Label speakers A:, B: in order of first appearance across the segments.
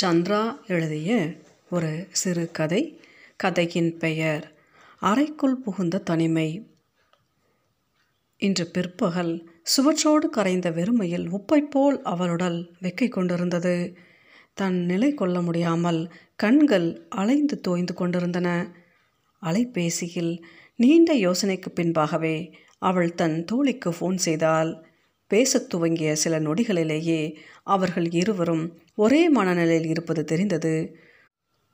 A: சந்திரா எழுதிய ஒரு சிறு கதை. கதையின் பெயர் அறைக்குள் புகுந்த தனிமை இன்று பிற்பகல் சுவற்றோடு கரைந்த வெறுமையில் உப்பைப்போல் அவளுடல் வெக்கை கொண்டிருந்தது. தன் நிலை கொள்ள முடியாமல் கண்கள் அலைந்து தோய்ந்து கொண்டிருந்தன. அலைபேசியில் நீண்ட யோசனைக்கு பின்பாகவே அவள் தன் தோழிக்கு ஃபோன் செய்தாள். பேசத் துவங்கிய சில நொடிகளிலேயே அவர்கள் இருவரும் ஒரே மனநிலையில் இருப்பது தெரிந்தது.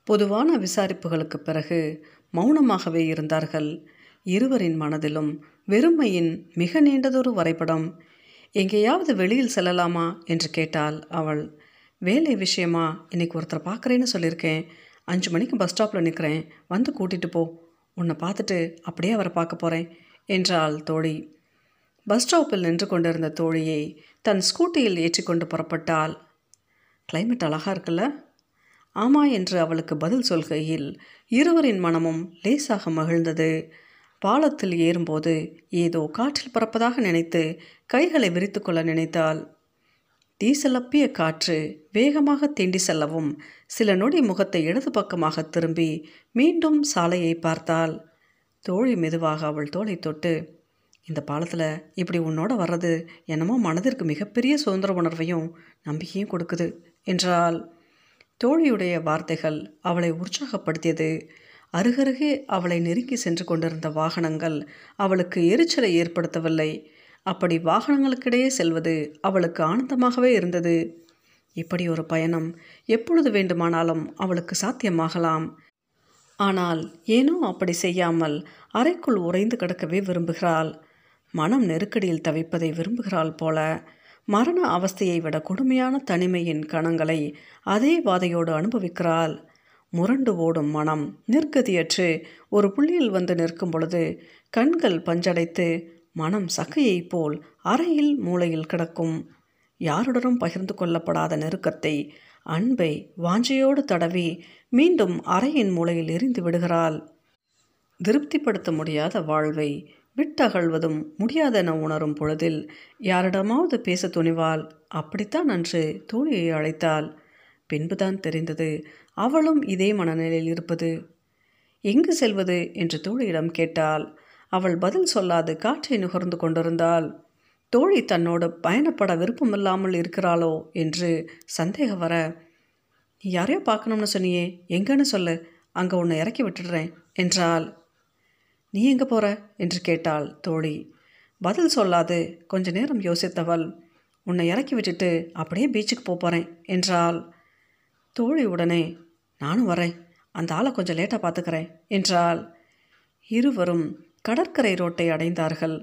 A: பொதுவான விசாரிப்புகளுக்கு பிறகு மௌனமாகவே இருந்தார்கள். இருவரின் மனதிலும் வெறுமையின் மிக நீண்டதொரு வரைபடம் எங்கேயாவது வெளியில் செல்லலாமா? என்று கேட்டாள் அவள். வேலை விஷயமா? இன்னைக்கு ஒருத்தர் பார்க்குறேன்னு சொல்லியிருக்கேன். அஞ்சு மணிக்கு பஸ் ஸ்டாப்பில் நிற்கிறேன் வந்து கூட்டிகிட்டு போ. உன்னை பார்த்துட்டு அப்படியே அவரை பார்க்க போகிறேன் என்றாள் தோழி. பஸ் ஸ்டாப்பில் நின்று கொண்டிருந்த தோழியை தன் ஸ்கூட்டியில் ஏற்றிக்கொண்டு புறப்பட்டாள். கிளைமேட் அழகாக இருக்குல்ல? ஆமா என்று அவளுக்கு பதில் சொல்கையில் இருவரின் மனமும் லேசாக மகிழ்ந்தது. பாலத்தில் ஏறும்போது ஏதோ காற்றில் பறப்பதாக நினைத்து கைகளை விரித்து கொள்ள நினைத்தாள். தீசலப்பிய காற்று வேகமாக தீண்டி செல்லவும் சில நொடி முகத்தை இடது பக்கமாக திரும்பி மீண்டும் சாலையை பார்த்தாள். தோழி மெதுவாக அவள் தோலை தொட்டு இந்த பாலத்தில் இப்படி உன்னோட வர்றது என்னமோ மனதிற்கு மிகப்பெரிய சுதந்திர உணர்வையும் நம்பிக்கையும் கொடுக்குது என்றால் தோழியுடைய வார்த்தைகள் அவளை உற்சாகப்படுத்தியது. அருகருகே அவளை நெருங்கி சென்று கொண்டிருந்த வாகனங்கள் அவளுக்கு எரிச்சலை ஏற்படுத்தவில்லை. அப்படி வாகனங்களுக்கிடையே செல்வது அவளுக்கு ஆனந்தமாகவே இருந்தது. இப்படி ஒரு பயணம் எப்பொழுது வேண்டுமானாலும் அவளுக்கு சாத்தியமாகலாம். ஆனால் ஏனோ அப்படி செய்யாமல் அறைக்குள் உறைந்து கிடக்கவே விரும்புகிறாள். மனம் நெருக்கடியில் தவிப்பதை விரும்புகிறாள் போல. மரண அவஸ்தையை விட கொடுமையான தனிமையின் கணங்களை அதே வாதையோடு அனுபவிக்கிறாள். முரண்டு ஓடும் மனம் நிற்கதியற்று ஒரு புள்ளியில் வந்து நிற்கும் பொழுது கண்கள் பஞ்சடைத்து மனம் சக்கையைப் போல் அறையில் மூளையில் கிடக்கும். யாருடனும் பகிர்ந்து கொள்ளப்படாத நெருக்கத்தை அன்பை வாஞ்சையோடு தடவி மீண்டும் அறையின் மூலையில் எரிந்து விடுகிறாள். திருப்திப்படுத்த முடியாத வாழ்வை விட்டகழ்வதும் முடியாதென உணரும் பொழுதில் யாரிடமாவது பேச துணிவாள் அப்படித்தான் அன்று தோழியை அழைத்தாள். பின்புதான் தெரிந்தது அவளும் இதே மனநிலையில் இருப்பது. எங்கு செல்வது? என்று தோழியிடம் கேட்டாள். அவள் பதில் சொல்லாது காற்றை நுகர்ந்து கொண்டிருந்தாள். தோழி தன்னோடு பயணப்பட விருப்பமில்லாமல் இருக்கிறாளோ? என்று சந்தேகம் வர யாரையோ பார்க்கணும்னு சொன்னியே எங்கன்னு சொல்லு. அங்கே உன்னை இறக்கி விட்டுடுறேன் என்றாள். நீ எங்கே போகிற என்று கேட்டாள் தோழி. பதில் சொல்லாது கொஞ்ச நேரம் யோசித்தவள். உன்னை இறக்கி விட்டுட்டு அப்படியே பீச்சுக்கு போகிறேன் என்றாள். தோழி உடனே நானும் வரேன் அந்த ஆளை கொஞ்சம் லேட்டாக பார்த்துக்கிறேன் என்றாள். இருவரும் கடற்கரை ரோட்டை அடைந்தார்கள்.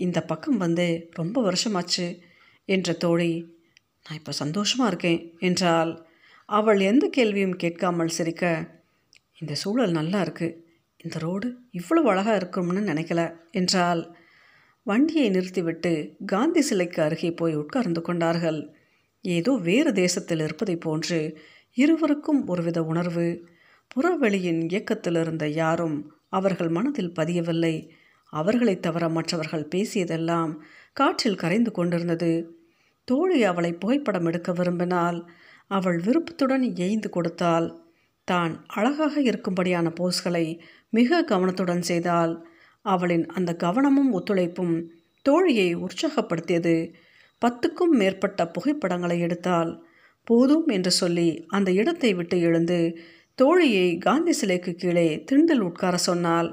A: இந்த பக்கம் வந்து ரொம்ப வருஷமாச்சு என்ற தோழி. நான் இப்போ சந்தோஷமாக இருக்கேன் என்றால் அவள் எந்த கேள்வியும் கேட்காமல் சிரிக்க இந்த சூழல் நல்லா இருக்குது இந்த ரோடு இவ்வளவு அழகாக இருக்கும்னு நினைக்கல என்றால் வண்டியை நிறுத்திவிட்டு காந்தி சிலைக்கு அருகே போய் உட்கார்ந்து கொண்டார்கள். ஏதோ வேறு தேசத்தில் இருப்பதை போன்று இருவருக்கும் ஒருவித உணர்வு. புறவெளியின் இயக்கத்தில் இருந்த யாரும் அவர்கள் மனதில் பதியவில்லை. அவர்களை தவிர மற்றவர்கள் பேசியதெல்லாம் காற்றில் கரைந்து கொண்டிருந்தது. தோழி அவளை புகைப்படம் எடுக்க விரும்பினால் அவள் விருப்பத்துடன் எய்ந்து கொடுத்தாள். தான் அழகாக இருக்கும்படியான போஸ்களை மிக கவனத்துடன் செய்தால் அவளின் அந்த கவனமும் ஒத்துழைப்பும் தோழியை உற்சாகப்படுத்தியது. பத்துக்கும் மேற்பட்ட புகைப்படங்களை எடுத்தால் போதும் என்று சொல்லி அந்த இடத்தை விட்டு எழுந்து தோழியை காந்தி சிலைக்கு கீழே திண்டில் உட்கார சொன்னாள்.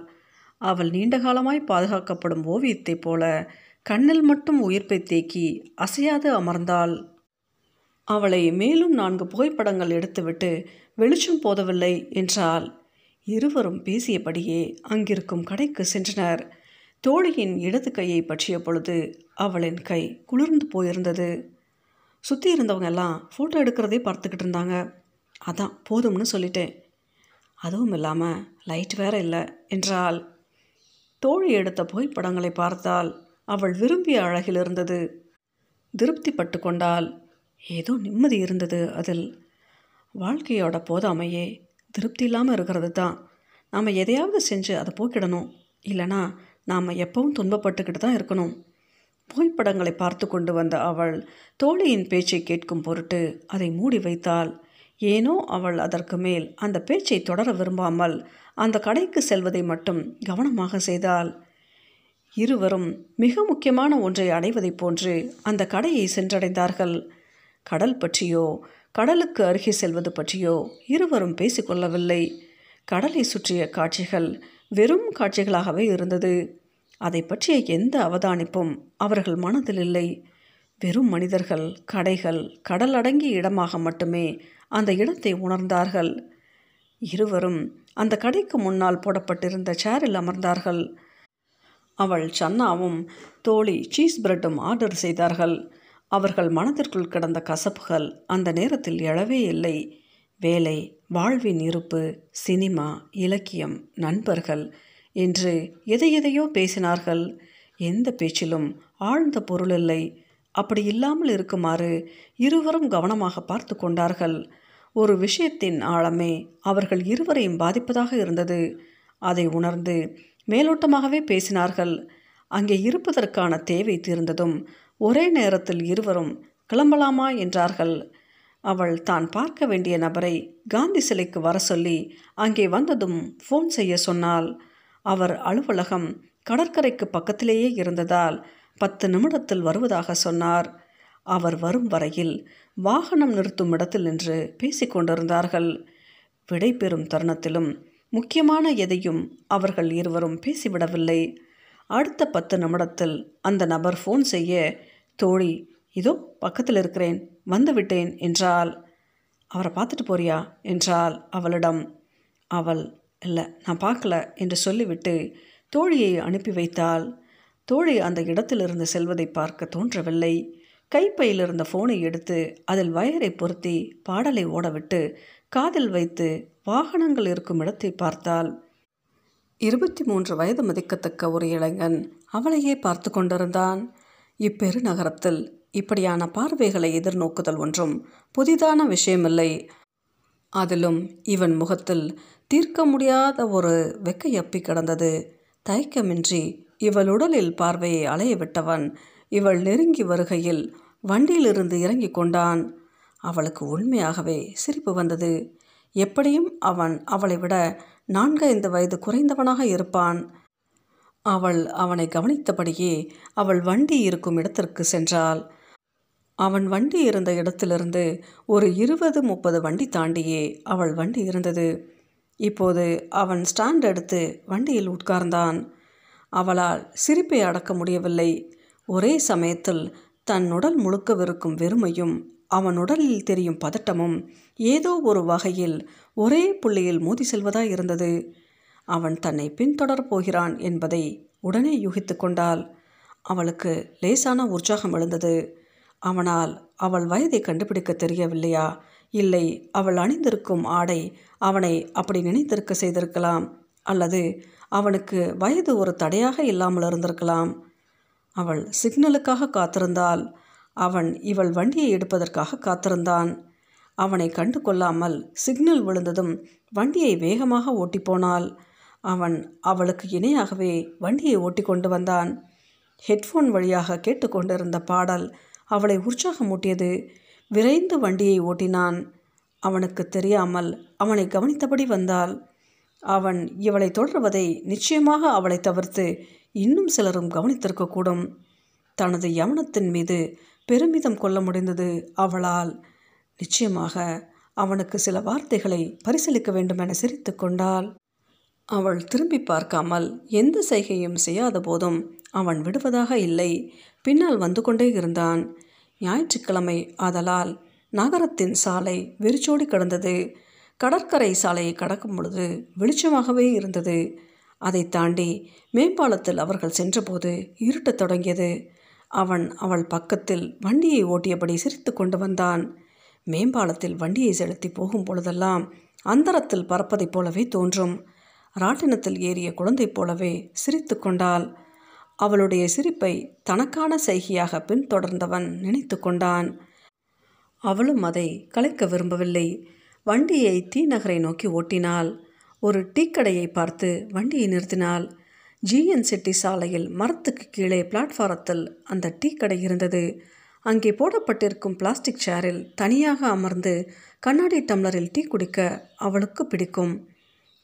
A: அவள் நீண்ட காலமாய் பாதுகாக்கப்படும் ஓவியத்தைப் போல கண்ணில் மட்டும் உயிர்ப்பை தேக்கி அசையாது அமர்ந்தாள். அவளை மேலும் நான்கு புகைப்படங்கள் எடுத்துவிட்டு வெளிச்சம் போதவில்லை என்றால் இருவரும் பேசியபடியே அங்கிருக்கும் கடைக்கு சென்றனர். தோழியின் இடது கையை பற்றிய பொழுது அவளின் கை குளிர்ந்து போயிருந்தது. சுற்றி இருந்தவங்க எல்லாம் ஃபோட்டோ எடுக்கிறதே பார்த்துக்கிட்டு இருந்தாங்க. அதான் போதும்னு சொல்லிட்டேன். அதுவும் இல்லாமல் லைட் வேற இல்லை என்றால் தோழி எடுத்த புகைப்படங்களை பார்த்தால் அவள் விரும்பிய அழகில் இருந்தது. திருப்திப்பட்டு கொண்டால் ஏதோ நிம்மதி இருந்தது அதில். வாழ்க்கையோட போதாமையே திருப்தி இல்லாமல் இருக்கிறது தான். நாம் எதையாவது செஞ்சு அதை போக்கிடணும். இல்லைனா நாம் எப்பவும் துன்பப்பட்டுக்கிட்டு தான் இருக்கணும். புகைப்படங்களை பார்த்து கொண்டு வந்த அவள் தோழியின் பேச்சை கேட்கும் பொருட்டு அதை மூடி வைத்தாள். ஏனோ அவள் அதற்கு மேல் அந்த பேச்சை தொடர விரும்பாமல் அந்த கடைக்கு செல்வதை மட்டும் கவனமாக செய்தாள். இருவரும் மிக முக்கியமான ஒன்றை அடைவதைப் போன்று அந்த கடையை சென்றடைந்தார்கள். கடல் பற்றியோ கடலுக்கு அருகே செல்வது பற்றியோ இருவரும் பேசிக்கொள்ளவில்லை. கடலை சுற்றிய காட்சிகள் வெறும் காட்சிகளாகவே இருந்தது. அதை பற்றிய எந்த அவதானிப்பும் அவர்கள் மனதில் இல்லை. வெறும் மனிதர்கள் கடைகள் கடல் அடங்கிய இடமாக மட்டுமே அந்த இடத்தை உணர்ந்தார்கள். இருவரும் அந்த கடைக்கு முன்னால் போடப்பட்டிருந்த சேரில் அமர்ந்தார்கள். அவள் சன்னாவும் தோழி சீஸ் பிரெட்டும் ஆர்டர் செய்தார்கள். அவர்கள் மனதிற்குள் கிடந்த கசப்புகள் அந்த நேரத்தில் எழவே இல்லை. வேலை வாழ்வின் இருப்பு சினிமா இலக்கியம் நண்பர்கள் என்று எதை எதையோ பேசினார்கள். எந்த பேச்சிலும் ஆழ்ந்த பொருள் இல்லை. அப்படி இல்லாமல் இருக்குமாறு இருவரும் கவனமாக பார்த்து கொண்டார்கள். ஒரு விஷயத்தின் ஆழமே அவர்கள் இருவரையும் பாதிப்பதாக இருந்தது. அதை உணர்ந்து மேலோட்டமாகவே பேசினார்கள். அங்கே இருப்பதற்கான தேவை தீர்ந்ததும் ஒரே நேரத்தில் இருவரும் கிளம்பலாமா? என்றார்கள். அவள் தான் பார்க்க வேண்டிய நபரை காந்தி சிலைக்கு வர சொல்லி அங்கே வந்ததும் ஃபோன் செய்ய சொன்னாள். அவர் அலுவலகம் கடற்கரைக்கு பக்கத்திலேயே இருந்ததால் பத்து நிமிடத்தில் வருவதாக சொன்னார். அவர் வரும் வரையில் வாகனம் நிறுத்தும் இடத்தில் நின்று பேசிக்கொண்டிருந்தார்கள் விடைபெறும் தருணத்திலும் முக்கியமான எதையும் அவர்கள் இருவரும் பேசிவிடவில்லை. அடுத்த பத்து நிமிடத்தில் அந்த நபர் ஃபோன் செய்ய தோழி இதோ பக்கத்தில் இருக்கிறேன் வந்துவிட்டேன் என்றாள். அவரை பார்த்துட்டு போறியா? என்றாள் அவளிடம். அவள் இல்லை நான் பார்க்கல என்று சொல்லிவிட்டு தோழியை அனுப்பி வைத்தாள். தோழி அந்த இடத்திலிருந்து செல்வதை பார்க்க தோன்றவில்லை. கைப்பையில் இருந்த ஃபோனை எடுத்து அதில் வயரை பொருத்தி பாடலை ஓடவிட்டு காதில் வைத்து வாகனங்கள் இருக்கும் இடத்தை பார்த்தாள். இருபத்தி மூன்று வயது மதிக்கத்தக்க ஒரு இளைஞன் அவளையே பார்த்து கொண்டிருந்தான். இப்பெரு நகரத்தில் இப்படியான பார்வைகளை எதிர்நோக்குதல் ஒன்றும் புதிதான விஷயமில்லை. அதிலும் இவன் முகத்தில் தீர்க்க முடியாத ஒரு வெக்கையப்பி கிடந்தது. தயக்கமின்றி இவள் உடலில் பார்வையை அலைய விட்டவன் இவள் நெருங்கி வருகையில் வண்டியிலிருந்து இறங்கி கொண்டான். அவளுக்கு உண்மையாகவே சிரிப்பு வந்தது. எப்படியும் அவன் அவளை விட நான்கைந்து வயது குறைந்தவனாக இருப்பான். அவள் அவனை கவனித்தபடியே அவள் வண்டி இருக்கும் இடத்திற்கு சென்றாள். அவன் வண்டி இருந்த இடத்திலிருந்து ஒரு இருபது முப்பது வண்டி தாண்டியே அவள் வண்டி இருந்தது. இப்போது அவன் ஸ்டாண்ட் எடுத்து வண்டியில் உட்கார்ந்தான். அவளால் சிரிப்பை அடக்க முடியவில்லை. ஒரே சமயத்தில் தன் உடல் முழுக்கவிருக்கும் வெறுமையும் அவன் உடலில் தெரியும் பதட்டமும் ஏதோ ஒரு வகையில் ஒரே புள்ளியில் மோதி செல்வதாய் இருந்தது. அவன் தன்னை பின்தொடரப் போகிறான் என்பதை உடனே யூகித்து கொண்டாள். அவளுக்கு லேசான உற்சாகம் எழுந்தது. அவனால் அவள் வயதை கண்டுபிடிக்க தெரியவில்லையா? இல்லை அவள் அணிந்திருக்கும் ஆடை அவனை அப்படி நினைத்திருக்க செய்திருக்கலாம் அல்லது அவனுக்கு வயது ஒரு தடையாக இல்லாமல் இருந்திருக்கலாம். அவள் சிக்னலுக்காக காத்திருந்தால் அவன் இவள் வண்டியை எடுப்பதற்காக காத்திருந்தான். அவனை கண்டு கொள்ளாமல் சிக்னல் விழுந்ததும் வண்டியை வேகமாக ஓட்டிப்போனாள் அவன் அவளுக்கு இணையாகவே வண்டியை ஓட்டி கொண்டு வந்தான். ஹெட்ஃபோன் வழியாக கேட்டுக்கொண்டிருந்த பாடல் அவளை உற்சாகமூட்டியது. விரைந்து வண்டியை ஓட்டினான். அவனுக்கு தெரியாமல் அவனை கவனித்தபடி வந்தாள். அவன் இவளை தொடர்வதை நிச்சயமாக அவளை தவிர்த்து இன்னும் சிலரும் கவனித்திருக்கக்கூடும் தனது யவனத்தின் மீது பெருமிதம் கொள்ள முடிந்தது. அவளால் நிச்சயமாக அவனுக்கு சில வார்த்தைகளை பரிசீலிக்க வேண்டும் என சிரித்து கொண்டாள். அவள் திரும்பி பார்க்காமல் எந்த செய்கையும் செய்யாத போதும் அவன் விடுவதாக இல்லை. பின்னால் வந்து கொண்டே இருந்தான். ஞாயிற்றுக்கிழமை ஆதலால் நகரத்தின் சாலை வெறிச்சோடி கிடந்தது. கடற்கரை சாலையை கடக்கும் பொழுது வெளிச்சமாகவே இருந்தது. அதை தாண்டி மேம்பாலத்தில் அவர்கள் சென்றபோது இருட்டத் தொடங்கியது. அவன் அவள் பக்கத்தில் வண்டியை ஓட்டியபடி சிரித்து கொண்டு வந்தான். மேம்பாலத்தில் வண்டியை செலுத்தி போகும் பொழுதெல்லாம் அந்தரத்தில் பறப்பதைப் போலவே தோன்றும். ராட்டினத்தில் ஏறிய குழந்தை போலவே சிரித்து கொண்டாள். அவளுடைய சிரிப்பை தனக்கான செய்கையாக பின்தொடர்ந்தவன் நினைத்து கொண்டான். அவளும் அதை கலைக்க விரும்பவில்லை. வண்டியை தீ நகரை நோக்கி ஓட்டினாள். ஒரு டீக்கடையை பார்த்து வண்டியை நிறுத்தினாள். ஜிஎன் செட்டி சாலையில் மரத்துக்கு கீழே பிளாட்ஃபாரத்தில் அந்த டீக்கடை இருந்தது. அங்கே போடப்பட்டிருக்கும் பிளாஸ்டிக் சேரில் தனியாக அமர்ந்து கண்ணாடி டம்ளரில் டீ குடிக்க அவளுக்கு பிடிக்கும்.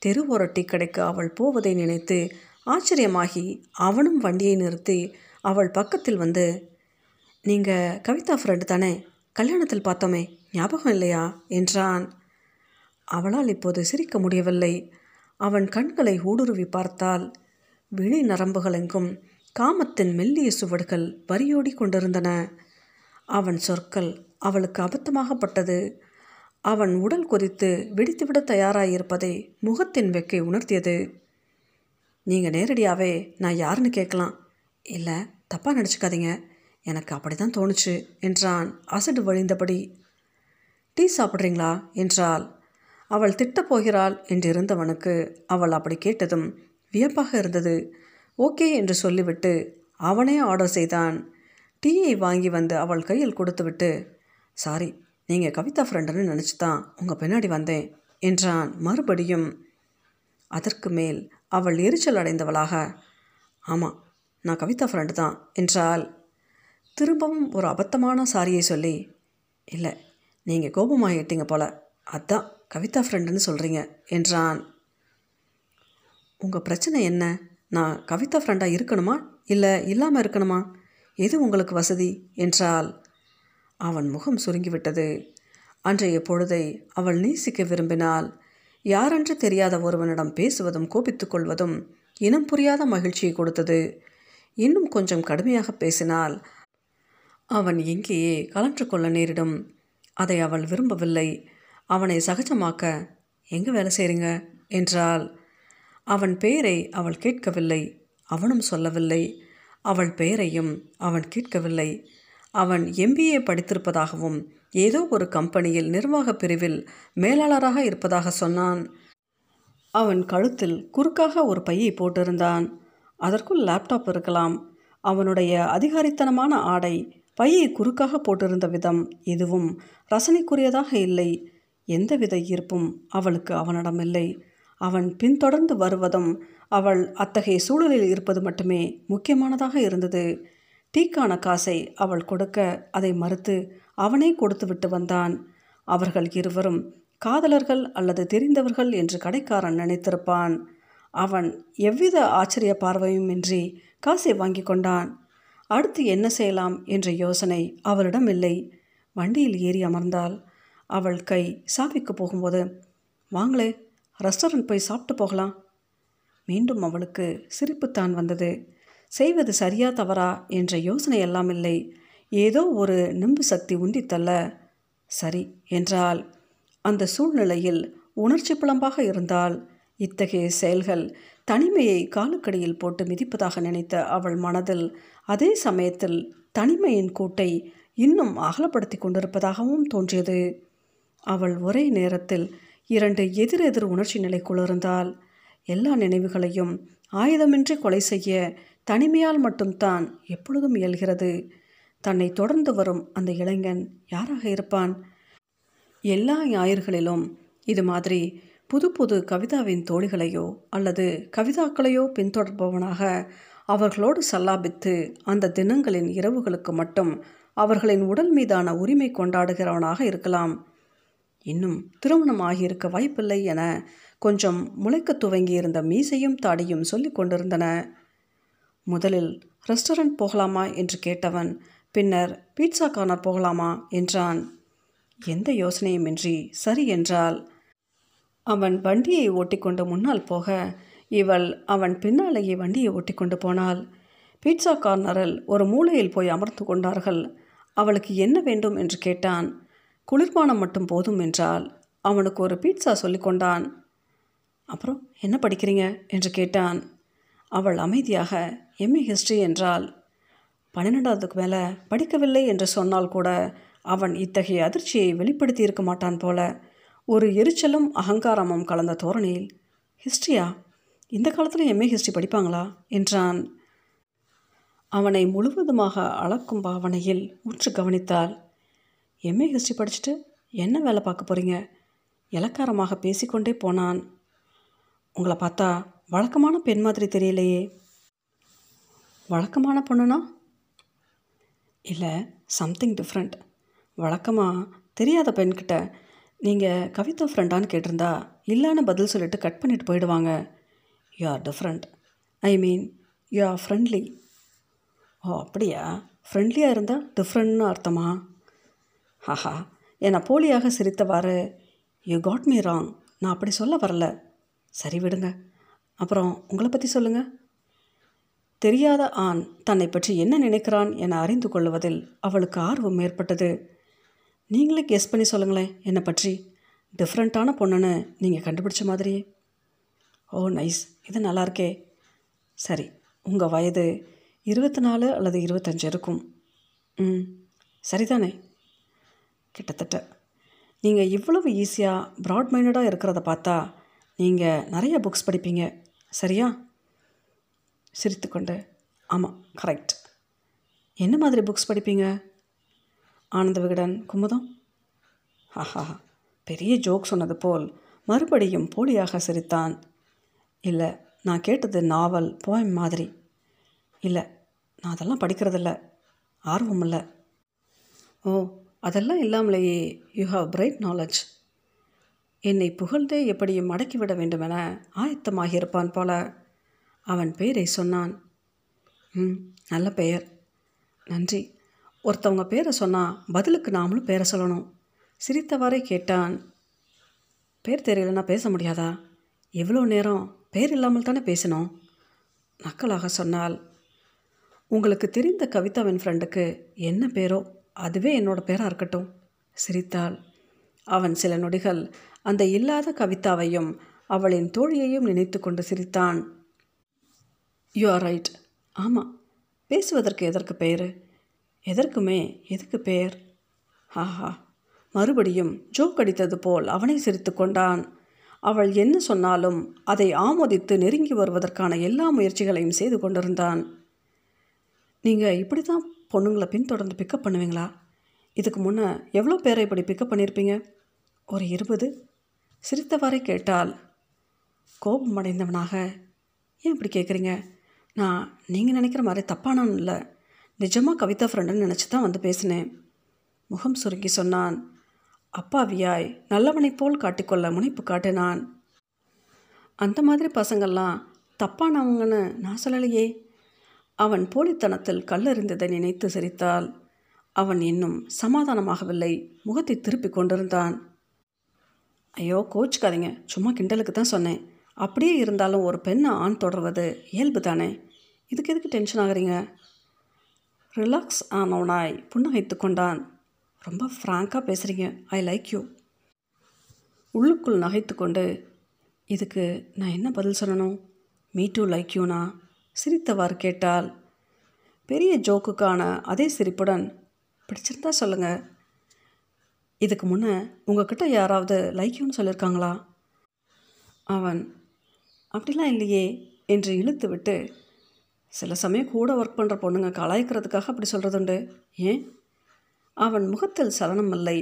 A: தெருவோர டீ கடைக்கு அவள் போவதை நினைத்து ஆச்சரியமாகி அவனும் வண்டியை நிறுத்தி அவள் பக்கத்தில் வந்து நீங்கள் கவிதா ஃப்ரெண்டு தானே? கல்யாணத்தில் பார்த்தோமே ஞாபகம் இல்லையா? என்றான். அவளால் இப்போது சிரிக்க முடியவில்லை. அவன் கண்களை ஊடுருவி பார்த்தால் விழி நரம்புகளெங்கும் காமத்தின் மெல்லிய சுவடுகள் வரியோடி கொண்டிருந்தன. அவன் சொற்கள் அவளுக்கு அபத்தமாகப்பட்டது. அவன் உடல் கொதித்து வெடித்துவிட தயாராயிருப்பதை முகத்தின் வெக்கை உணர்த்தியது. நீங்கள் நேரடியாகவே நான் யாருன்னு கேட்கலாம். இல்லை தப்பாக நினச்சிக்காதீங்க. எனக்கு அப்படி தான் தோணுச்சு என்றான் அசடு வழிந்தபடி. டீ சாப்பிட்றீங்களா? என்றாள். அவள் திட்டப் போகிறாள் என்றிருந்தவனுக்கு அவள் அப்படி கேட்டதும் வியப்பாக இருந்தது. ஓகே என்று சொல்லிவிட்டு அவனே ஆர்டர் செய்தான். டீயை வாங்கி வந்து அவள் கையில் கொடுத்துவிட்டு சாரி நீங்கள் கவிதா ஃப்ரெண்டுன்னு நினச்சி தான் உங்கள் பின்னாடி வந்தேன் என்றான். மறுபடியும் அதற்கு மேல் அவள் எரிச்சல் அடைந்தவளாக ஆமாம் நான் கவிதா ஃப்ரெண்டு தான் என்றாள். திரும்பவும் ஒரு அபத்தமான சாரியை சொல்லி இல்லை நீங்கள் கோபமாகிட்டீங்க போல அதான் கவிதா ஃப்ரெண்டுன்னு சொல்கிறீங்க என்றான். உங்கள் பிரச்சனை என்ன? நான் கவிதா ஃப்ரெண்டாக இருக்கணுமா? இல்லை இல்லாமல் இருக்கணுமா? எது உங்களுக்கு வசதி? என்றால் அவன் முகம் சுருங்கிவிட்டது. அன்றைய பொழுதை அவள் நேசிக்க விரும்பினால் யாரென்று தெரியாத ஒருவனிடம் பேசுவதும் கோபித்துக் கொள்வதும் இனம் புரியாத மகிழ்ச்சியை கொடுத்தது. இன்னும் கொஞ்சம் கடுமையாக பேசினால் அவன் எங்கேயே கலன்று கொள்ள நேரிடும். அதை அவள் விரும்பவில்லை. அவனை சகஜமாக்க எங்கே வேலை செய்கிறீங்க என்றாள். அவன் பெயரை அவள் கேட்கவில்லை. அவனும் சொல்லவில்லை. அவள் பெயரையும் அவன் கேட்கவில்லை. அவன் எம்பிஏ படித்திருப்பதாகவும் ஏதோ ஒரு கம்பெனியில் நிர்வாக பிரிவில் மேலாளராக இருப்பதாக சொன்னான். அவன் கழுத்தில் குறுக்காக ஒரு பையை போட்டிருந்தான். அதற்குள் லேப்டாப் இருக்கலாம். அவனுடைய அதிகாரித்தனமான ஆடை பையை குறுக்காக போட்டிருந்த விதம் எதுவும் ரசனைக்குரியதாக இல்லை. எந்தவித ஈர்ப்பும் அவளுக்கு அவனிடமில்லை. அவன் பின்தொடர்ந்து வருவதும் அவள் அத்தகைய சூழலில் இருப்பது மட்டுமே முக்கியமானதாக இருந்தது. டீக்கான காசை அவள் கொடுக்க அதை மறுத்து அவனே கொடுத்து விட்டு வந்தான். அவர்கள் இருவரும் காதலர்கள் அல்லது தெரிந்தவர்கள் என்று கடைக்காரன் நினைத்திருப்பான். அவன் எவ்வித ஆச்சரிய பார்வையும் இன்றி காசை வாங்கி கொண்டான். அடுத்து என்ன செய்யலாம் என்ற யோசனை அவளிடம் இல்லை. வண்டியில் ஏறி அமர்ந்தாள். அவள் கை சாவிக்கு போகும்போது வாங்களே ரெஸ்டாரண்ட் போய் சாப்பிட்டு போகலாம். மீண்டும் அவளுக்கு சிரிப்புத்தான் வந்தது. செய்வது சரியா தவறா என்ற யோசனை எல்லாம் இல்லை. ஏதோ ஒரு நிம்பு சக்தி உந்தித்தள்ள சரி என்றால் அந்த சூழ்நிலையில் உணர்ச்சி புலம்பாக இருந்தால் இத்தகைய செயல்கள் தனிமையை காலுக்கடியில் போட்டு மிதிப்பதாக நினைத்த அவள் மனதில் அதே சமயத்தில் தனிமையின் கூட்டை இன்னும் அகலப்படுத்தி கொண்டிருப்பதாகவும் தோன்றியது. அவள் ஒரே நேரத்தில் இரண்டு எதிரெதிர் உணர்ச்சி நிலைக்குள்ளிருந்தால் எல்லா நினைவுகளையும் ஆயுதமின்றி கொலை செய்ய தனிமையால் மட்டும்தான் எப்பொழுதும் இயல்கிறது. தன்னை தொடர்ந்து வரும் அந்த இளைஞன் யாராக இருப்பான்? எல்லா ஞாயிறுகளிலும் இது மாதிரி புது புது கவிதாவின் தோழிகளையோ அல்லது கவிதாக்களையோ பின்தொடர்பவனாக அவர்களோடு சல்லாபித்து அந்த தினங்களின் இரவுகளுக்கு மட்டும் அவர்களின் உடல் மீதான உரிமை கொண்டாடுகிறவனாக இருக்கலாம். இன்னும் திருமணம் ஆகியிருக்க வாய்ப்பில்லை என கொஞ்சம் முளைக்க துவங்கியிருந்த மீசையும் தாடியும் சொல்லிக் கொண்டிருந்தன. முதலில் ரெஸ்டாரண்ட் போகலாமா? என்று கேட்டவன் பின்னர் பீட்சா கார்னர் போகலாமா? என்றான். எந்த யோசனையுமின்றி சரி என்றால் அவன் வண்டியை ஓட்டிக்கொண்டு முன்னால் போக இவள் அவன் பின்னாலேயே வண்டியை ஓட்டிக்கொண்டு போனாள். பீட்சா கார்னரில் ஒரு மூலையில் போய் அமர்ந்து கொண்டார்கள். அவளுக்கு என்ன வேண்டும்? என்று கேட்டான். குளிர்பானம் மட்டும் போதும் என்றால் அவனுக்கு ஒரு பீட்சா சொல்லிக்கொண்டான் அப்புறம் என்ன படிக்கிறீங்க? என்று கேட்டான். அவள் அமைதியாக எம்ஏ ஹிஸ்ட்ரி என்றால் பன்னிரெண்டாவதுக்கு மேலே படிக்கவில்லை என்று சொன்னால் கூட அவன் இத்தகைய அதிர்ச்சியை வெளிப்படுத்தி இருக்க மாட்டான் போல. ஒரு எரிச்சலும் அகங்காரமும் கலந்த தோரணையில் ஹிஸ்ட்ரியா இந்த காலத்தில் எம்ஏ ஹிஸ்ட்ரி படிப்பாங்களா? என்றான். அவனை முழுவதுமாக அளக்கும் பாவனையில் உற்று கவனித்தாள். எம்ஏ ஹிஸ்ட்ரி படிச்சுட்டு என்ன வேலை பார்க்க போகிறீங்க இலக்காரமாக பேசிக்கொண்டே போனான். உங்களை பார்த்தா வழக்கமான பெண் மாதிரி தெரியலையே. வழக்கமான பொண்ணுனா? இல்லை சம்திங் டிஃப்ரெண்ட் வழக்கமாக தெரியாத பெண்கிட்ட நீங்கள் கவிதா ஃப்ரெண்டான்னு கேட்டிருந்தா இல்லைன்னு பதில் சொல்லிட்டு கட் பண்ணிட்டு போயிடுவாங்க. You are different I mean you are friendly ஓ அப்படியா? ஃப்ரெண்ட்லியாக இருந்தால் டிஃப்ரெண்ட்னு அர்த்தமா? ஹாஹா. என்னை போலியாக சிரித்தவாறு யூ காட் மீ ராங் நான் அப்படி சொல்ல வரல. சரி விடுங்க. அப்புறம் உங்களை பற்றி சொல்லுங்கள் தெரியாத ஆண் தன்னை பற்றி என்ன நினைக்கிறான் என அறிந்து கொள்வதில் அவளுக்கு ஆர்வம் ஏற்பட்டது. நீங்களே கெஸ் பண்ணி சொல்லுங்களேன் என்னை பற்றி. டிஃப்ரெண்ட்டான பொண்ணுன்னு நீங்கள் கண்டுபிடிச்ச மாதிரியே. ஓ நைஸ் இது நல்லா இருக்கே. சரி உங்கள் வயது இருபத்தி நாலு அல்லது இருபத்தஞ்சு இருக்கும். ம் சரிதானே? கிட்டத்தட்ட. நீங்கள் இவ்வளவு ஈஸியாக ப்ராட் மைண்டடாக இருக்கிறத பார்த்தா நீங்கள் நிறைய புக்ஸ் படிப்பீங்க. சரியா? சிரித்துக்கொண்டு ஆமாம் கரெக்ட் என்ன மாதிரி புக்ஸ் படிப்பீங்க? ஆனந்த விகடன் குமுதம்? ஆஹா பெரிய ஜோக் சொன்னது போல் மறுபடியும் போலியாக சிரித்தான். இல்லை நான் கேட்டது நாவல் போயம் மாதிரி. இல்லை நான் அதெல்லாம் படிக்கிறதில்ல. ஆர்வம் இல்லை. ஓ அதெல்லாம் இல்லாமலேயே யூ ஹாவ் பிரைட் நாலேஜ் என்னை புகழ்ந்தே எப்படியும் மடக்கிவிட வேண்டுமென ஆயத்தமாகியிருப்பான் போல. அவன் பெயரை சொன்னான். ம் நல்ல பெயர். நன்றி. ஒருத்தவங்க பேரை சொன்னால் பதிலுக்கு நாமளும் பேரை சொல்லணும். சிரித்தவாறே கேட்டான். பேர் தெரியலன்னா பேச முடியாதா? எவ்வளோ நேரம் பேர் இல்லாமல் தானே பேசினோம்? நக்கலாக சொன்னால் உங்களுக்கு தெரிந்த கவிதாவின் ஃப்ரெண்டுக்கு என்ன பேரோ? அதுவே என்னோட பேராக இருக்கட்டும். சிரித்தாள். அவன் சில நொடிகள் அந்த இல்லாத கவிதாவையும் அவளின் தோழியையும் நினைத்து கொண்டு சிரித்தான். யூ ஆர் ரைட் ஆமாம் பேசுவதற்கு எதற்கு பெயர்? எதற்குமே எதுக்கு பெயர்? ஆஹா. மறுபடியும் ஜோக் அடித்தது போல் அவனை சிரித்து கொண்டான். அவள் என்ன சொன்னாலும் அதை ஆமோதித்து நெருங்கி வருவதற்கான எல்லா முயற்சிகளையும் செய்து கொண்டிருந்தான். நீங்கள் இப்படி தான் பொண்ணுங்களை பின்தொடர்ந்து பிக்கப் பண்ணுவீங்களா? இதுக்கு முன்னே எவ்வளோ பேரை இப்படி பிக்கப் பண்ணியிருப்பீங்க? ஒரு இருபது? சிரித்தவாறே கேட்டால் கோபம் அடைந்தவனாக ஏன் இப்படி கேட்குறீங்க நான் நீங்கள் நினைக்கிற மாதிரி தப்பானான் இல்லை. நிஜமாக கவிதா ஃப்ரெண்டுன்னு நினச்சி தான் வந்து பேசினேன். முகம் சுருங்கி சொன்னான். அப்பாவியாய் நல்லவனைப் போல் காட்டிக்கொள்ள முனைப்பு காட்டினான். அந்த மாதிரி பசங்கள்லாம் தப்பானவங்கன்னு நான் சொல்லலையே. அவன் போலித்தனத்தில் கல்லறிந்ததை நினைத்து சிரித்தால் அவன் இன்னும் சமாதானமாகவில்லை. முகத்தை திருப்பிக் கொண்டிருந்தான். ஐயோ கோச்சுக்காதீங்க. சும்மா கிண்டலுக்கு தான் சொன்னேன். அப்படியே இருந்தாலும் ஒரு பெண்ணை ஆண் தொடர்வது இயல்பு தானே இதுக்கு எதுக்கு டென்ஷன் ஆகுறீங்க? ரிலாக்ஸ் ஆனவனாய் புன்னகைத்து கொண்டான். ரொம்ப ஃப்ராங்காக பேசுகிறீங்க ஐ லைக் யூ உள்ளுக்குள் நகைத்து கொண்டு இதுக்கு நான் என்ன பதில் சொல்லணும்? மீ டூ லைக் யூனா சிரித்தவாறு கேட்டால் பெரிய ஜோக்குக்கான அதே சிரிப்புடன் பிடிச்சிருந்தா சொல்லுங்கள் இதுக்கு முன்னே உங்ககிட்ட யாராவது லைக் யூன்னு சொல்லியிருக்காங்களா அவன் அப்படிலாம் இல்லையே என்று இழுத்து விட்டு சில சமயம் கூட ஒர்க் பண்ணுற பொண்ணுங்க கலாய்க்கிறதுக்காக அப்படி சொல்கிறதுண்டு ஏன்? அவன் முகத்தில் சலனம் இல்லை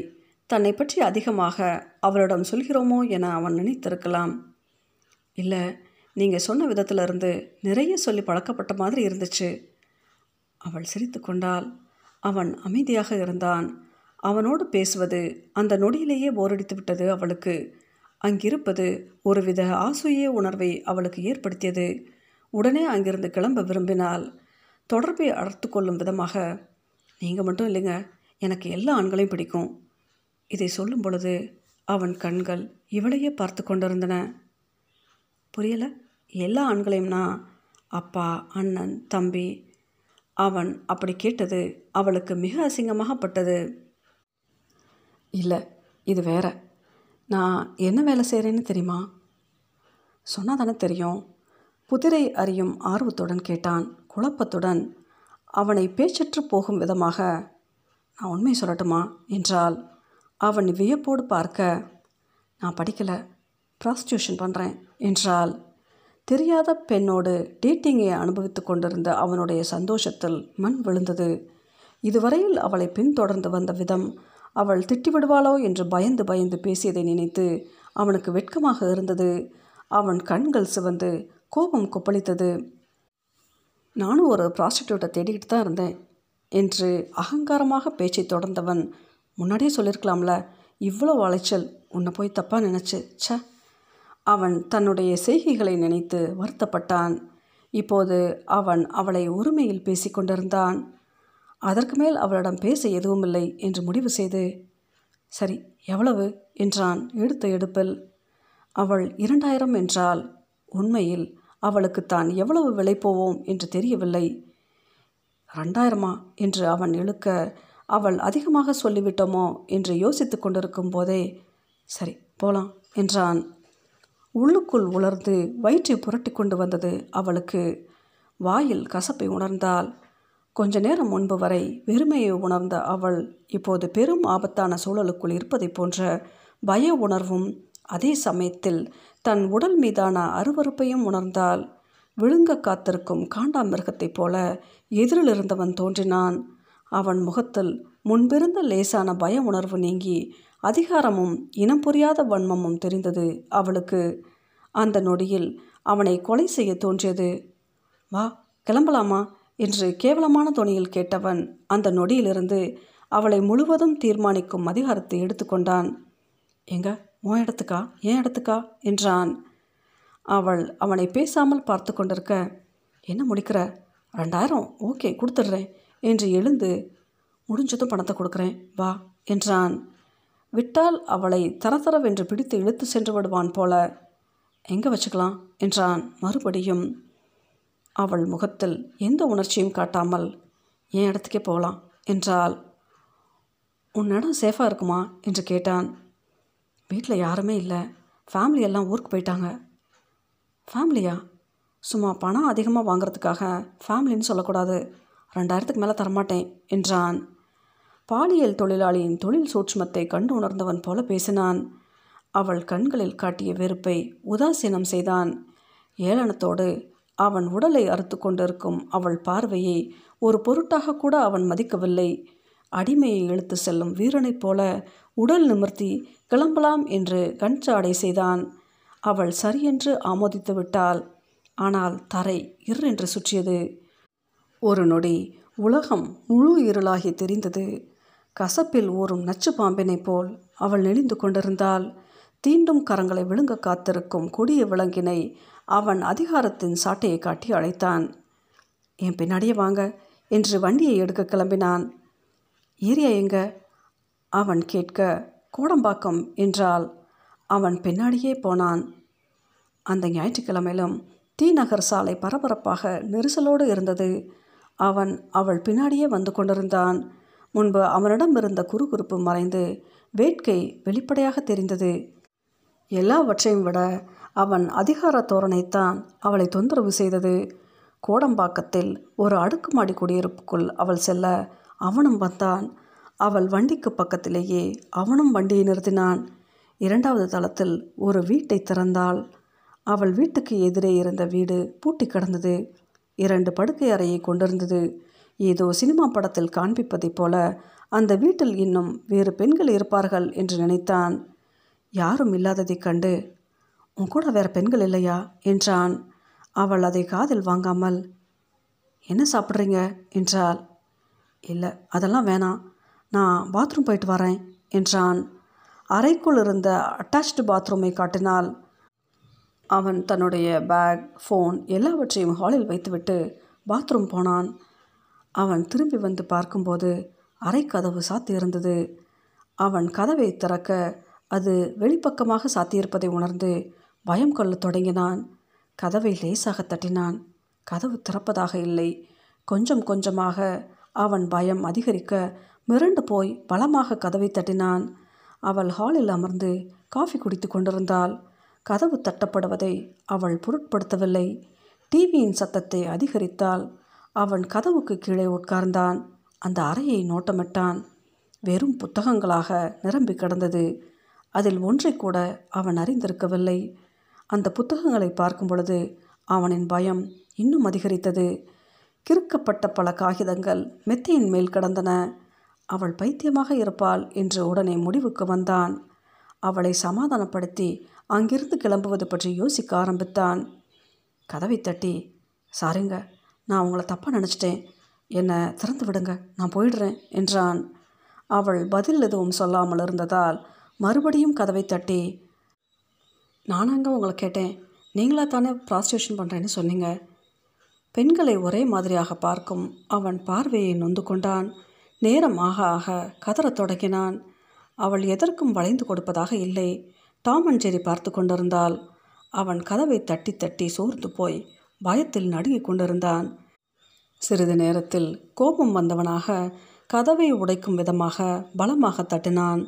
A: தன்னை பற்றி அதிகமாக அவளிடம் சொல்கிறோமோ என அவன் நினைத்திருக்கலாம். இல்லை நீங்கள் சொன்ன விதத்திலிருந்து நிறைய சொல்லி பழக்கப்பட்ட மாதிரி இருந்துச்சு. அவள் சிரித்து கொண்டால் அவன் அமைதியாக இருந்தான். அவனோடு பேசுவது அந்த நொடியிலேயே போரடித்து விட்டது அவளுக்கு. அங்கிருப்பது ஒருவித ஆசூய உணர்வை அவளுக்கு ஏற்படுத்தியது. உடனே அங்கிருந்து கிளம்ப விரும்பினால் தொடர்பை அடர்த்து கொள்ளும் விதமாக நீங்கள் மட்டும் இல்லைங்க எனக்கு எல்லா ஆண்களையும் பிடிக்கும் இதை சொல்லும் பொழுது அவன் கண்கள் இவளையே பார்த்து கொண்டிருந்தன. புரியலை? எல்லா ஆண்களையும்னா அப்பா அண்ணன் தம்பி அவன் அப்படி கேட்டது அவளுக்கு மிக அசிங்கமாகப்பட்டது. இல்லை இது வேற. நான் என்ன வேலை செய்கிறேன்னு தெரியுமா? சொன்னால் தானே தெரியும். புதிரை அறியும் ஆர்வத்துடன் கேட்டான். குழப்பத்துடன் அவனை பேச்சற்று போகும் விதமாக நான் உண்மை சொல்லட்டுமா? என்றால் அவன் வியப்போடு பார்க்க நான் படிக்கலை ப்ராஸ்டியூஷன் பண்ணுறேன் என்றால் தெரியாத பெண்ணோடு டேட்டிங்கை அனுபவித்து கொண்டிருந்த அவனுடைய சந்தோஷத்தில் மண் விழுந்தது. இதுவரையில் அவளை பின்தொடர்ந்து வந்த விதம் அவள் திட்டிவிடுவாளோ? என்று பயந்து பயந்து பேசியதை நினைத்து அவனுக்கு வெட்கமாக இருந்தது. அவன் கண்கள் சிவந்து கோபம் கொப்பளித்தது. நானும் ஒரு ப்ராஸ்டியூட்டை தேடிக்கிட்டு தான் இருந்தேன் என்று அகங்காரமாக பேச்சை தொடர்ந்தவன் முன்னாடியே சொல்லியிருக்கலாம்ல இவ்வளோ அலைச்சல் உன்னை போய் தப்பாக நினச்சி ச்சே அவன் தன்னுடைய செய்கைகளை நினைத்து வருத்தப்பட்டான். இப்போது அவன் அவளை உரிமையில் பேசிக்கொண்டிருந்தான் அதற்கு மேல் அவளிடம் பேச எதுவுமில்லை என்று முடிவு செய்து சரி எவ்வளவு? என்றான் எடுத்த எடுப்பில். அவள் இரண்டாயிரம் என்றால் உண்மையில் அவளுக்கு தான் எவ்வளவு விலை போவோம் என்று தெரியவில்லை. ரெண்டாயிரமா என்று அவன் இழுக்க அவள் அதிகமாக சொல்லிவிட்டோமோ? என்று யோசித்து கொண்டிருக்கும் போதே சரி போலாம் என்றான். உள்ளுக்குள் உலர்ந்து வயிற்றை புரட்டி கொண்டு வந்தது அவளுக்கு. வாயில் கசப்பை உணர்ந்தால் கொஞ்ச நேரம் முன்பு வரை வெறுமையை உணர்ந்த அவள் இப்போது பெரும் ஆபத்தான சூழலுக்குள் இருப்பதைப் போன்ற பய உணர்வும் அதே சமயத்தில் தன் உடல் மீதான அருவருப்பையும் உணர்ந்தால் விழுங்க காத்திருக்கும் காண்டாமிருகத்தைப் போல எதிரில் இருந்தவன் தோன்றினான். அவன் முகத்தில் முன்பிருந்த லேசான பய உணர்வு நீங்கி அதிகாரமும் இனம் புரியாத வன்மமும் தெரிந்தது அவளுக்கு. அந்த நொடியில் அவனை கொலை செய்ய தோன்றியது. வா கிளம்பலாமா? என்று கேவலமான துணியில் கேட்டவன் அந்த நொடியிலிருந்து அவளை முழுவதும் தீர்மானிக்கும் அதிகாரத்தை எடுத்துக்கொண்டான் எங்க? உன் இடத்துக்கா? ஏன் இடத்துக்கா? என்றான். அவள் அவனை பேசாமல் பார்த்து கொண்டிருக்க என்ன முடிக்கிற? ரெண்டாயிரம்? ஓகே கொடுத்துட்றேன் என்று எழுந்து முடிஞ்சதும் பணத்தை கொடுக்குறேன் வா என்றான். விட்டால் அவளை தரதரவென்று பிடித்து இழுத்து சென்று விடுவான் போல. எங்கே வச்சுக்கலாம்? என்றான். மறுபடியும் அவள் முகத்தில் எந்த உணர்ச்சியும் காட்டாமல் என் இடத்துக்கே போகலாம் என்றாள். உன் இடம் சேஃபாக இருக்குமா? என்று கேட்டான். வீட்டில் யாருமே இல்லை. ஃபேமிலி எல்லாம் ஊருக்கு போயிட்டாங்க. ஃபேமிலியா சும்மா பணம் அதிகமாக வாங்குறதுக்காக ஃபேமிலின்னு சொல்லக்கூடாது. ரெண்டாயிரத்துக்கு மேலே தரமாட்டேன் என்றான். பாலியல் தொழிலாளியின் தொழில் சூட்சுமத்தை கண்டு உணர்ந்தவன் போல பேசினான். அவள் கண்களில் காட்டிய வெறுப்பை உதாசீனம் செய்தான். ஏளனத்தோடு அவன் உடலை அறுத்து கொண்டிருக்கும் அவள் பார்வையை ஒரு பொருட்டாக கூட அவன் மதிக்கவில்லை. அடிமையை இழுத்து செல்லும் வீரனைப் போல உடல் நிமிர்த்தி கிளம்பலாம் என்று கண்சாடை செய்தான். அவள் சரியென்று ஆமோதித்து விட்டாள். ஆனால் தரை இர் சுற்றியது. ஒரு நொடி உலகம் முழு இருளாகி தெரிந்தது. கசப்பில் ஊறும் நச்சு பாம்பினைப் போல் அவள் நெளிந்து கொண்டிருந்தாள். தீண்டும் கரங்களை விழுங்க காத்திருக்கும் கொடிய விலங்கினை அவன் அதிகாரத்தின் சாட்டையை காட்டி அழைத்தான். என் பின்னாடியே வாங்க என்று வண்டியை எடுக்க கிளம்பினான். ஏரியா எங்க? அவன் கேட்க கோடம்பாக்கம் என்றால் அவன் பின்னாடியே போனான். அந்த ஞாயிற்றுக்கிழமையிலும் தீநகர் சாலை பரபரப்பாக நெரிசலோடு இருந்தது. அவன் அவள் பின்னாடியே வந்து கொண்டிருந்தான். முன்பு அவனிடம் இருந்த குறுகுறுப்பு மறைந்து வேட்கை வெளிப்படையாக தெரிந்தது. எல்லாவற்றையும் விட அவன் அதிகார தோரணைத்தான் அவளை தொந்தரவு செய்தது. கோடம்பாக்கத்தில் ஒரு அடுக்குமாடி குடியிருப்புக்குள் அவள் செல்ல அவனும் வந்தான். அவள் வண்டிக்கு பக்கத்திலேயே அவனும் வண்டியை நிறுத்தினான். இரண்டாவது தளத்தில் ஒரு வீட்டை திறந்தாள். அவள் வீட்டுக்கு எதிரே இருந்த வீடு பூட்டி கிடந்தது. இரண்டு படுக்கை அறையை கொண்டிருந்தது. ஏதோ சினிமா படத்தில் காண்பிப்பதைப் போல அந்த வீட்டில் இன்னும் வேறு பெண்கள் இருப்பார்கள் என்று நினைத்தான். யாரும் இல்லாததைக் கண்டு உன் கூட வேறு பெண்கள் இல்லையா? என்றான். அவள் அதை காதில் வாங்காமல் என்ன சாப்பிட்றீங்க? என்றாள். இல்லை அதெல்லாம் வேணாம். நான் பாத்ரூம் போயிட்டு வரேன் என்றான். அறைக்குள் இருந்த அட்டாச்டு பாத்ரூமை காட்டினால் அவன் தன்னுடைய பேக் ஃபோன் எல்லாவற்றையும் ஹாலில் வைத்துவிட்டு பாத்ரூம் போனான். அவன் திரும்பி வந்து பார்க்கும்போது அரைக்கதவு கதவு சாத்தியிருந்தது. அவன் கதவை திறக்க அது வெளிப்பக்கமாக சாத்தியிருப்பதை உணர்ந்து பயம் கொள்ளத் தொடங்கினான். கதவை லேசாக தட்டினான். கதவு திறப்பதாக இல்லை. கொஞ்சம் கொஞ்சமாக அவன் பயம் அதிகரிக்க மிரண்டு போய் பலமாக கதவை தட்டினான். அவள் ஹாலில் அமர்ந்து காஃபி குடித்து கொண்டிருந்தாள். கதவு தட்டப்படுவதை அவள் பொருட்படுத்தவில்லை. டிவியின் சத்தத்தை அதிகரித்தால் அவன் கதவுக்கு கீழே உட்கார்ந்தான். அந்த அறையை நோட்டமிட்டான். வெறும் புத்தகங்களாக நிரம்பி கிடந்தது. அதில் ஒன்றை கூட அவன் அறிந்திருக்கவில்லை. அந்த புத்தகங்களை பார்க்கும் பொழுது அவனின் பயம் இன்னும் அதிகரித்தது. கிறுக்கப்பட்ட பல காகிதங்கள் மெத்தையின் மேல் கிடந்தன. அவள் பைத்தியமாக இருப்பாள் என்று உடனே முடிவுக்கு வந்தான். அவளை சமாதானப்படுத்தி அங்கிருந்து கிளம்புவது பற்றி யோசிக்க ஆரம்பித்தான். கதவை தட்டி சாருங்க நான் உங்களை தப்பாக நினச்சிட்டேன். என்னை திறந்து விடுங்க நான் போயிடுறேன் என்றான். அவள் பதில் எதுவும் சொல்லாமல் இருந்ததால் மறுபடியும் கதவை தட்டி நானாங்க உங்களை கேட்டேன். நீங்களா தானே ப்ராஸ்டியூஷன் பண்ணுறேன்னு சொன்னீங்க? பெண்களை ஒரே மாதிரியாக பார்க்கும் அவன் பார்வையை நொந்து கொண்டான். நேரம் ஆக ஆக கதறத் தொடங்கினான். அவள் எதற்கும் வளைந்து கொடுப்பதாக இல்லை. டாம் அண்ட் ஜெரி பார்த்து கொண்டிருந்தாள் அவன் கதவை தட்டி தட்டி சோர்ந்து போய் பயத்தில் நடுங்கிக் கொண்டிருந்தான். சிறிது நேரத்தில் கோபம் வந்தவனாக கதவை உடைக்கும் விதமாக பலமாக தட்டினான்.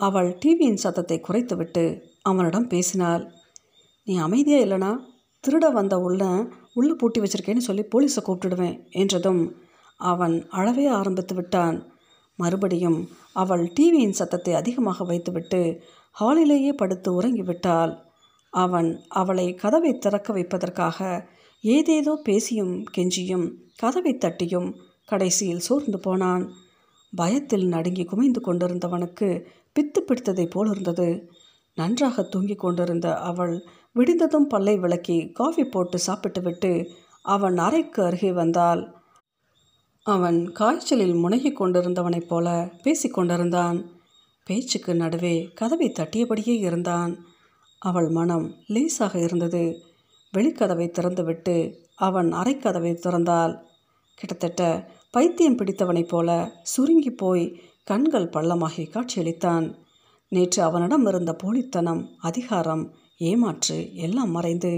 A: அவள் டிவியின் சத்தத்தை குறைத்துவிட்டு அவனிடம் பேசினாள். நீ அமைதியாக இல்லைனா? திருட வந்த உள்ள உள்ளே பூட்டி வச்சிருக்கேன்னு சொல்லி போலீஸை கூப்பிட்டுடுவேன் என்றதும் அவன் அழவே ஆரம்பித்து விட்டான். மறுபடியும் அவள் டிவியின் சத்தத்தை அதிகமாக வைத்துவிட்டு ஹாலிலேயே படுத்து உறங்கிவிட்டாள். அவன் அவளை கதவை திறக்க வைப்பதற்காக ஏதேதோ பேசியும் கெஞ்சியும் கதவை தட்டியும் கடைசியில் சோர்ந்து போனான். பயத்தில் நடுங்கி குமைந்து கொண்டிருந்தவனுக்கு பித்து பிடித்ததைப் போல் இருந்தது நன்றாக தூங்கிக் கொண்டிருந்த அவள் விடிந்ததும் பல்லை விளக்கி காஃபி போட்டு சாப்பிட்டுவிட்டு அவன் அறைக்கு அருகே வந்தாள். அவன் காய்ச்சலில் முனகிக் கொண்டிருந்தவனைப் போல பேசிக்கொண்டிருந்தான் பேச்சுக்கு நடுவே கதவை தட்டியபடியே இருந்தான். அவள் மனம் லேசாக இருந்தது. வெளிக்கதவை திறந்துவிட்டு அவன் அரைக்கதவை திறந்தால் கிட்டத்தட்ட பைத்தியம் பிடித்தவனைப் போல சுருங்கி போய் கண்கள் பள்ளமாகி காட்சியளித்தான். நேற்று அவனிடம் இருந்த போலித்தனம் அதிகாரம் ஏமாற்று எல்லாம் மறைந்து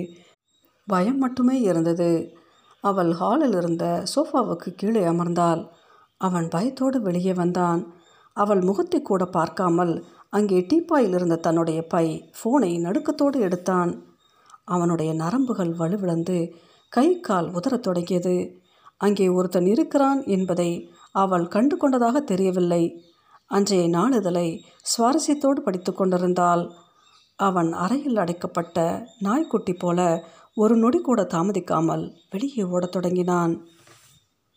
A: பயம் மட்டுமே இருந்தது. அவள் ஹாலில் இருந்த சோஃபாவுக்கு கீழே அமர்ந்தாள். அவன் பயத்தோடு வெளியே வந்தான். அவள் முகத்தை கூட பார்க்காமல் அங்கே டீப்பாயில் இருந்த தன்னுடைய பை ஃபோனை நடுக்கத்தோடு எடுத்தான். அவனுடைய நரம்புகள் வலுவிழந்து கை கால் உதறத் தொடங்கியது. அங்கே ஒருத்தன் இருக்கிறான் என்பதை அவள் கண்டு கொண்டதாக தெரியவில்லை. அன்றைய நாளிதழை சுவாரஸ்யத்தோடு படித்து கொண்டிருந்தாள். அவன் அறையில் அடைக்கப்பட்ட நாய்க்குட்டி போல ஒரு நொடி கூட தாமதிக்காமல் வெளியே ஓடத் தொடங்கினான்.